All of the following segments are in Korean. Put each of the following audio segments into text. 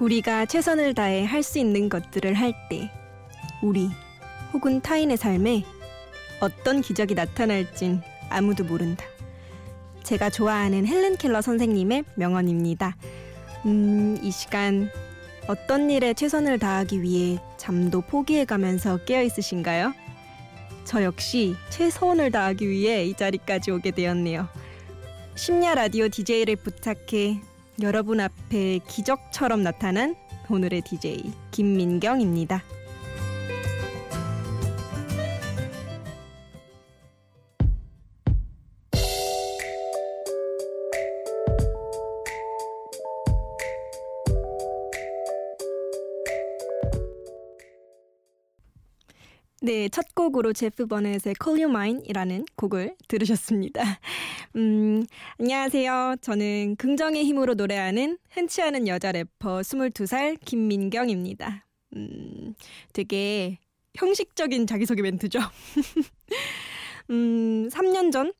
우리가 최선을 다해 할 수 있는 것들을 할 때 우리 혹은 타인의 삶에 어떤 기적이 나타날진 아무도 모른다. 제가 좋아하는 헬렌 켈러 선생님의 명언입니다. 음, 이 시간 어떤 일에 최선을 다하기 위해 잠도 포기해 가면서 깨어 있으신가요? 저 역시 최선을 다하기 위해 이 자리까지 오게 되었네요. 심야 라디오 DJ를 부탁해 여러분 앞에 기적처럼 나타난 오늘의 DJ 김민경입니다. 네, 첫 곡으로 제프 버넷의 Call You Mine이라는 곡을 들으셨습니다. 음, 안녕하세요. 저는 긍정의 힘으로 노래하는 흔치 않은 여자 래퍼 22살 김민경입니다. 음, 되게 형식적인 자기소개 멘트죠. 음, 3년 전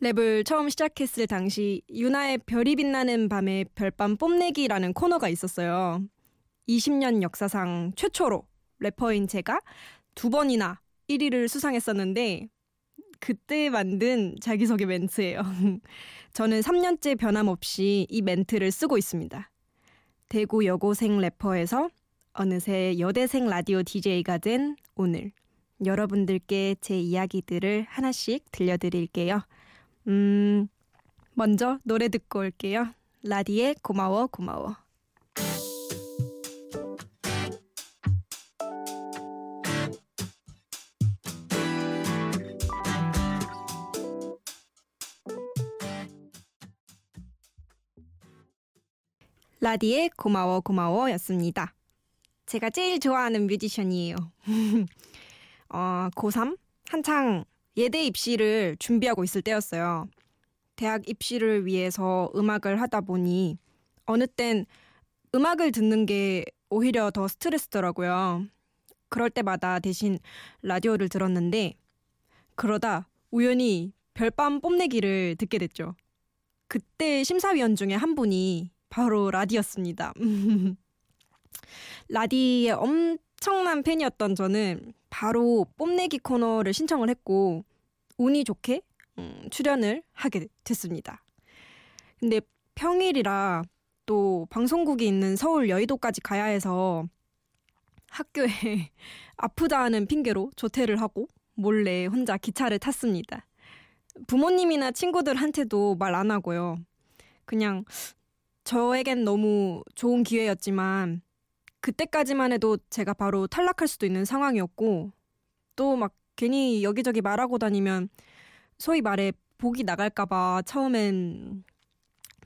랩을 처음 시작했을 당시 유나의 별이 빛나는 밤의 별밤 뽐내기라는 코너가 있었어요. 20년 역사상 최초로 래퍼인 제가 두 번이나 1위를 수상했었는데 그때 만든 자기소개 멘트예요. 저는 3년째 변함없이 이 멘트를 쓰고 있습니다. 대구 여고생 래퍼에서 어느새 여대생 라디오 DJ가 된 오늘 여러분들께 제 이야기들을 하나씩 들려드릴게요. 음, 먼저 노래 듣고 올게요. 라디의 고마워 고마워. 라디의 고마워 고마워였습니다. 제가 제일 좋아하는 뮤지션이에요. 어, 고3 한창 예대 입시를 준비하고 있을 때였어요. 대학 입시를 위해서 음악을 하다 보니 어느 땐 음악을 듣는 게 오히려 더 스트레스더라고요. 그럴 때마다 대신 라디오를 들었는데 그러다 우연히 별밤 뽐내기를 듣게 됐죠. 그때 심사위원 중에 한 분이 바로 라디였습니다. 라디의 엄청난 팬이었던 저는 바로 뽐내기 코너를 신청을 했고 운이 좋게 음, 출연을 하게 됐습니다. 근데 평일이라 또 방송국이 있는 서울 여의도까지 가야 해서 학교에 아프다는 핑계로 조퇴를 하고 몰래 혼자 기차를 탔습니다. 부모님이나 친구들한테도 말 안 하고요. 그냥 저에겐 너무 좋은 기회였지만 그때까지만 해도 제가 바로 탈락할 수도 있는 상황이었고 또 막 괜히 여기저기 말하고 다니면 소위 말해 복이 나갈까봐 처음엔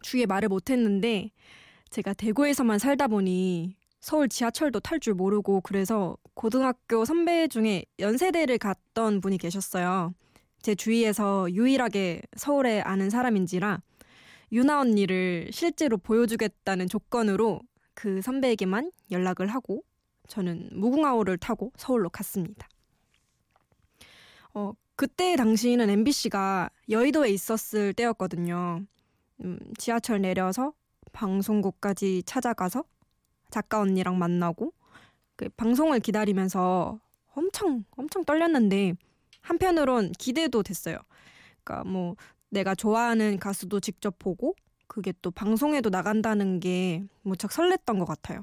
주위에 말을 못했는데 제가 대구에서만 살다 보니 서울 지하철도 탈 줄 모르고 그래서 고등학교 선배 중에 연세대를 갔던 분이 계셨어요. 제 주위에서 유일하게 서울에 아는 사람인지라 유나 언니를 실제로 보여주겠다는 조건으로 그 선배에게만 연락을 하고 저는 무궁화호를 타고 서울로 갔습니다. 어, 그때 당시는 MBC가 여의도에 있었을 때였거든요. 음, 지하철 내려서 방송국까지 찾아가서 작가 언니랑 만나고 그 방송을 기다리면서 엄청 엄청 떨렸는데 한편으론 기대도 됐어요. 그러니까 뭐 내가 좋아하는 가수도 직접 보고 그게 또 방송에도 나간다는 게 무척 설렜던 것 같아요.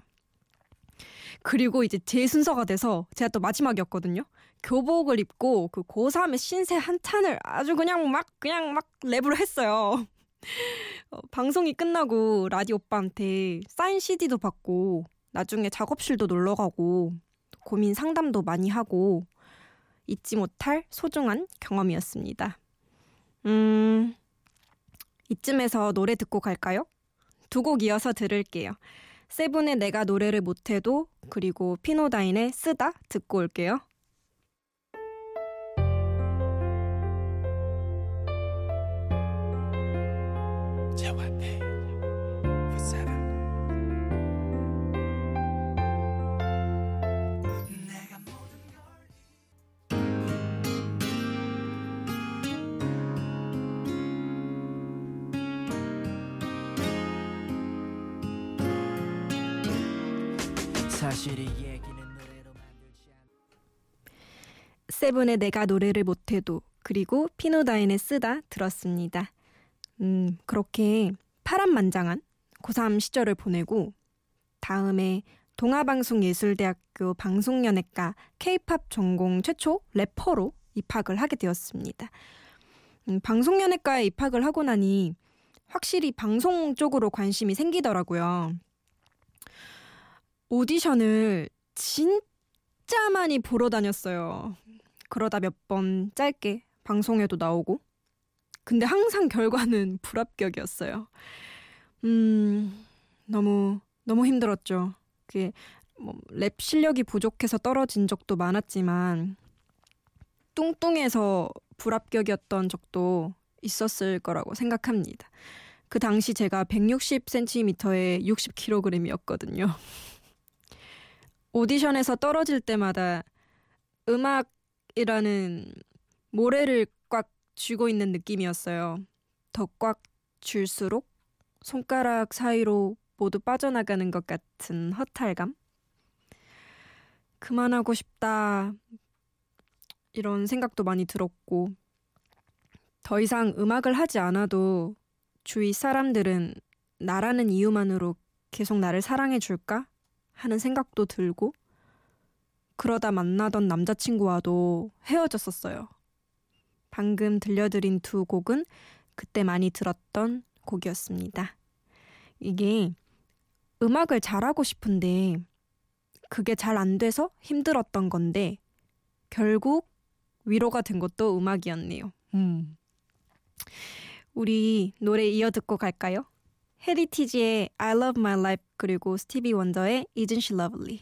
그리고 이제 제 순서가 돼서 제가 또 마지막이었거든요. 교복을 입고 그 고3의 신세 한탄을 아주 그냥 막 그냥 막 랩으로 했어요. 어, 방송이 끝나고 라디오 오빠한테 사인 CD도 받고 나중에 작업실도 놀러 가고 고민 상담도 많이 하고 잊지 못할 소중한 경험이었습니다. 음, 이쯤에서 노래 듣고 갈까요? 두 곡 이어서 들을게요. 세븐의 내가 노래를 못해도 그리고 피노다인의 쓰다 듣고 올게요. 제발. 세븐의 내가 노래를 못해도 그리고 피노다인의 쓰다 들었습니다. 음 그렇게 파란만장한 고3 시절을 보내고 다음에 동아방송예술대학교 방송연예과 K-팝 전공 최초 래퍼로 입학을 하게 되었습니다. 음, 방송연예과에 입학을 하고 나니 확실히 방송 쪽으로 관심이 생기더라고요. 오디션을 진짜 많이 보러 다녔어요. 그러다 몇 번 짧게 방송에도 나오고. 근데 항상 결과는 불합격이었어요. 음, 너무, 너무 힘들었죠. 그게 뭐 랩 실력이 부족해서 떨어진 적도 많았지만, 뚱뚱해서 불합격이었던 적도 있었을 거라고 생각합니다. 그 당시 제가 160cm에 60kg이었거든요. 오디션에서 떨어질 때마다 음악이라는 모래를 꽉 쥐고 있는 느낌이었어요. 더꽉 쥘수록 손가락 사이로 모두 빠져나가는 것 같은 허탈감? 그만하고 싶다. 이런 생각도 많이 들었고, 더 이상 음악을 하지 않아도 주위 사람들은 나라는 이유만으로 계속 나를 사랑해 줄까? 하는 생각도 들고, 그러다 만나던 남자친구와도 헤어졌었어요. 방금 들려드린 두 곡은 그때 많이 들었던 곡이었습니다. 이게 음악을 잘하고 싶은데 그게 잘 안 돼서 힘들었던 건데 결국 위로가 된 것도 음악이었네요. 음. 우리 노래 이어 듣고 갈까요? 헤리티지의 I Love My Life 그리고 스티비 원더의 Isn't She Lovely.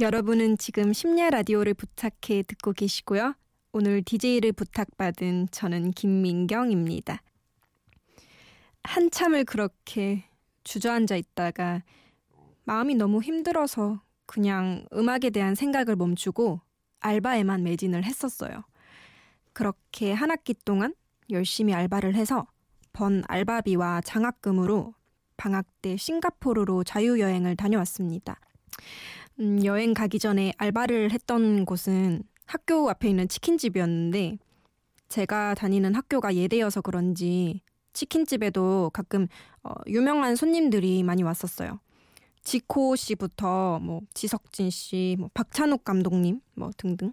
여러분은 지금 심야 라디오를 부탁해 듣고 계시고요. 오늘 DJ를 부탁받은 저는 김민경입니다. 한참을 그렇게 주저앉아 있다가 마음이 너무 힘들어서 그냥 음악에 대한 생각을 멈추고 알바에만 매진을 했었어요. 그렇게 한 학기 동안 열심히 알바를 해서 번 알바비와 장학금으로 방학 때 싱가포르로 자유여행을 다녀왔습니다. 음, 여행 가기 전에 알바를 했던 곳은 학교 앞에 있는 치킨집이었는데 제가 다니는 학교가 예대여서 그런지 치킨집에도 가끔 어, 유명한 손님들이 많이 왔었어요. 지코 씨부터 뭐 지석진 씨, 뭐 박찬욱 감독님 뭐 등등.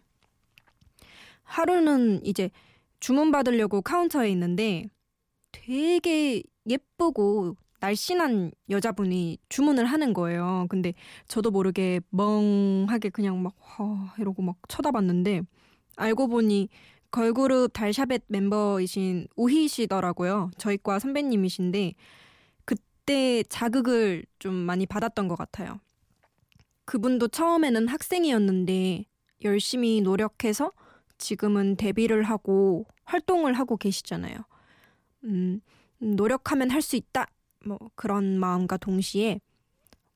하루는 이제 주문 받으려고 카운터에 있는데 되게 예쁘고 날씬한 여자분이 주문을 하는 거예요. 근데 저도 모르게 멍하게 그냥 막 허, 이러고 막 쳐다봤는데 알고 보니 걸그룹 달샤벳 멤버이신 우희 씨더라고요. 저희과 선배님이신데 그때 자극을 좀 많이 받았던 것 같아요. 그분도 처음에는 학생이었는데 열심히 노력해서 지금은 데뷔를 하고 활동을 하고 계시잖아요. 음, 노력하면 할 수 있다 뭐 그런 마음과 동시에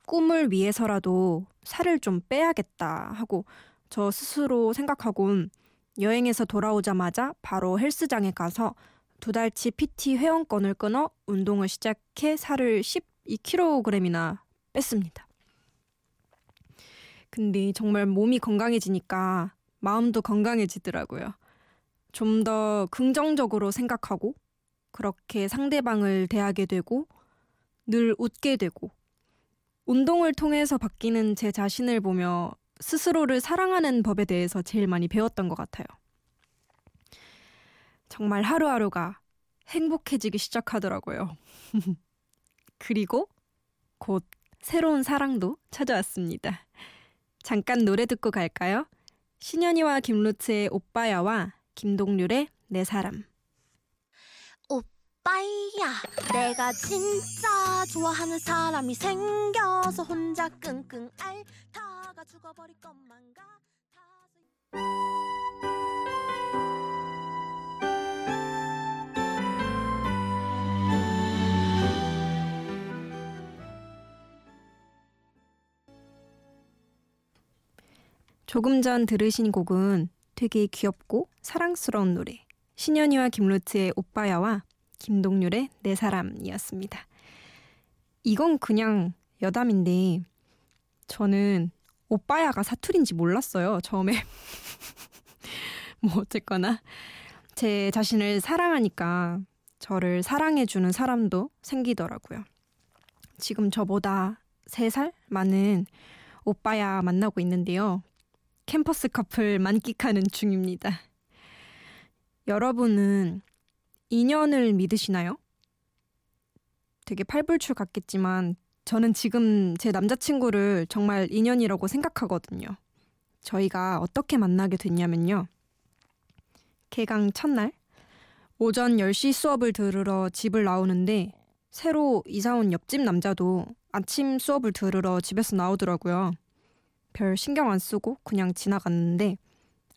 꿈을 위해서라도 살을 좀 빼야겠다 하고 저 스스로 생각하곤 여행에서 돌아오자마자 바로 헬스장에 가서 두 달치 PT 회원권을 끊어 운동을 시작해 살을 12kg이나 뺐습니다. 근데 정말 몸이 건강해지니까 마음도 건강해지더라고요. 좀 더 긍정적으로 생각하고 그렇게 상대방을 대하게 되고 늘 웃게 되고 운동을 통해서 바뀌는 제 자신을 보며 스스로를 사랑하는 법에 대해서 제일 많이 배웠던 것 같아요. 정말 하루하루가 행복해지기 시작하더라고요. 그리고 곧 새로운 사랑도 찾아왔습니다. 잠깐 노래 듣고 갈까요? 신현이와 김루츠의 오빠야와 김동률의 내 사람. 오빠야 내가 진짜 좋아하는 사람이 생겨서 혼자 끙끙 앓다가 죽어버릴 것만 같아서 조금 전 들으신 곡은 되게 귀엽고 사랑스러운 노래. 신현이와 김루트의 오빠야와 김동률의 내 사람이었습니다. 이건 그냥 여담인데 저는 오빠야가 사투리인지 몰랐어요. 처음에. 뭐 어쨌거나 제 자신을 사랑하니까 저를 사랑해주는 사람도 생기더라고요. 지금 저보다 3살 많은 오빠야 만나고 있는데요. 캠퍼스 커플 만끽하는 중입니다. 여러분은 인연을 믿으시나요? 되게 팔불출 같겠지만 저는 지금 제 남자친구를 정말 인연이라고 생각하거든요. 저희가 어떻게 만나게 됐냐면요. 개강 첫날 오전 10시 수업을 들으러 집을 나오는데 새로 이사 온 옆집 남자도 아침 수업을 들으러 집에서 나오더라고요. 별 신경 안 쓰고 그냥 지나갔는데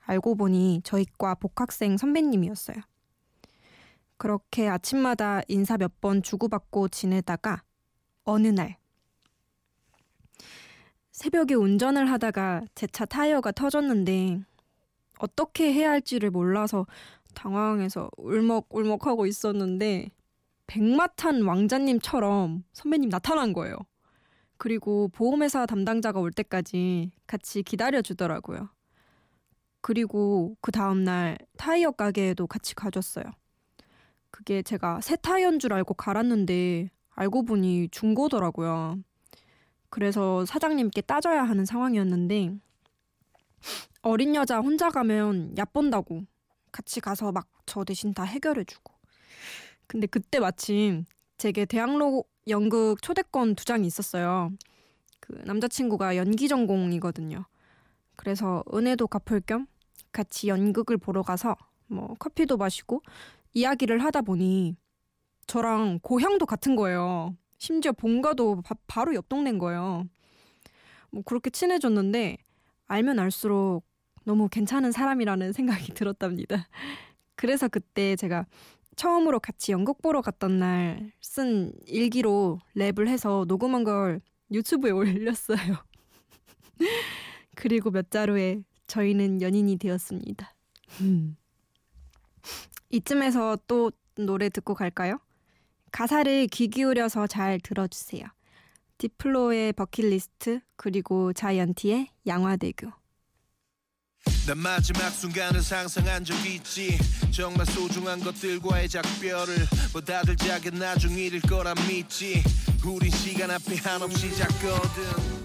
알고 보니 저희과 복학생 선배님이었어요. 그렇게 아침마다 인사 몇 번 주고받고 지내다가 어느 날 새벽에 운전을 하다가 제 차 타이어가 터졌는데 어떻게 해야 할지를 몰라서 당황해서 울먹울먹하고 있었는데 백마탄 왕자님처럼 선배님 나타난 거예요. 그리고 보험회사 담당자가 올 때까지 같이 기다려 주더라고요. 그리고 그 다음날 타이어 가게에도 같이 가줬어요. 그게 제가 새 타이어인 줄 알고 갈았는데 알고 보니 중고더라고요. 그래서 사장님께 따져야 하는 상황이었는데 어린 여자 혼자 가면 얕본다고 같이 가서 막 저 대신 다 해결해주고. 근데 그때 마침 제게 대학로 연극 초대권 두 장이 있었어요. 그 남자친구가 연기 전공이거든요. 그래서 은혜도 갚을 겸 같이 연극을 보러 가서 뭐 커피도 마시고 이야기를 하다 보니 저랑 고향도 같은 거예요. 심지어 본가도 바, 바로 옆 동네인 거예요. 뭐 그렇게 친해졌는데 알면 알수록 너무 괜찮은 사람이라는 생각이 들었답니다. 그래서 그때 제가 처음으로 같이 연극 보러 갔던 날 쓴 일기로 랩을 해서 녹음한 걸 유튜브에 올렸어요. 그리고 몇 달 후에 저희는 연인이 되었습니다. 이쯤에서 또 노래 듣고 갈까요? 가사를 귀 기울여서 잘 들어주세요. 디플로의 버킷리스트 그리고 자이언티의 양화대교 난 마지막 순간을 상상한 적 있지 정말 소중한 것들과의 작별을 뭐 다들 작은 나중 일일 거라 믿지 우린 시간 앞에 한없이 작거든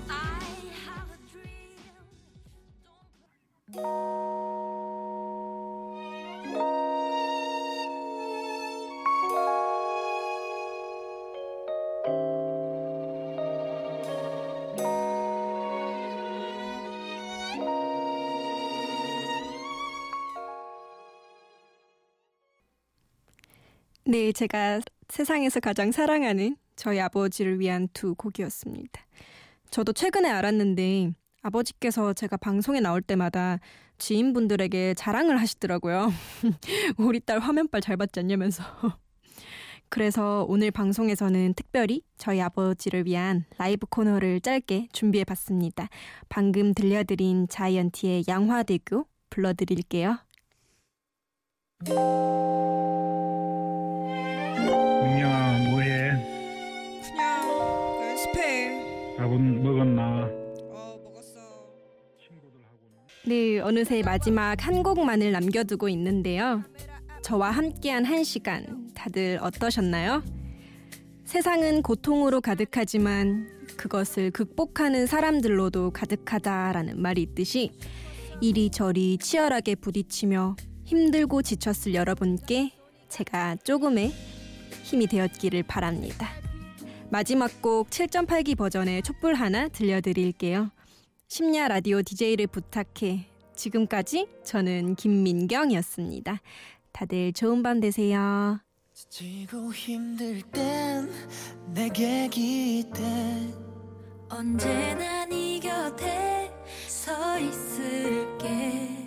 네, 제가 세상에서 가장 사랑하는 저희 아버지를 위한 두 곡이었습니다. 저도 최근에 알았는데 아버지께서 제가 방송에 나올 때마다 지인분들에게 자랑을 하시더라고요. 우리 딸 화면빨 잘 받지 않냐면서. 그래서 오늘 방송에서는 특별히 저희 아버지를 위한 라이브 코너를 짧게 준비해 봤습니다. 방금 들려드린 자이언티의 양화대교 불러드릴게요. 어느새 마지막 한 곡만을 남겨두고 있는데요. 저와 함께한 한 시간 다들 어떠셨나요? 세상은 고통으로 가득하지만 그것을 극복하는 사람들로도 가득하다라는 말이 있듯이 이리저리 치열하게 부딪히며 힘들고 지쳤을 여러분께 제가 조금의 힘이 되었기를 바랍니다. 마지막 곡 7.8기 버전의 촛불 하나 들려드릴게요. 심야 라디오 DJ를 부탁해. 지금까지 저는 김민경이었습니다. 다들 좋은 밤 되세요. 지치고 힘들 땐 내게 기대 언제나 네 곁에 서 있을게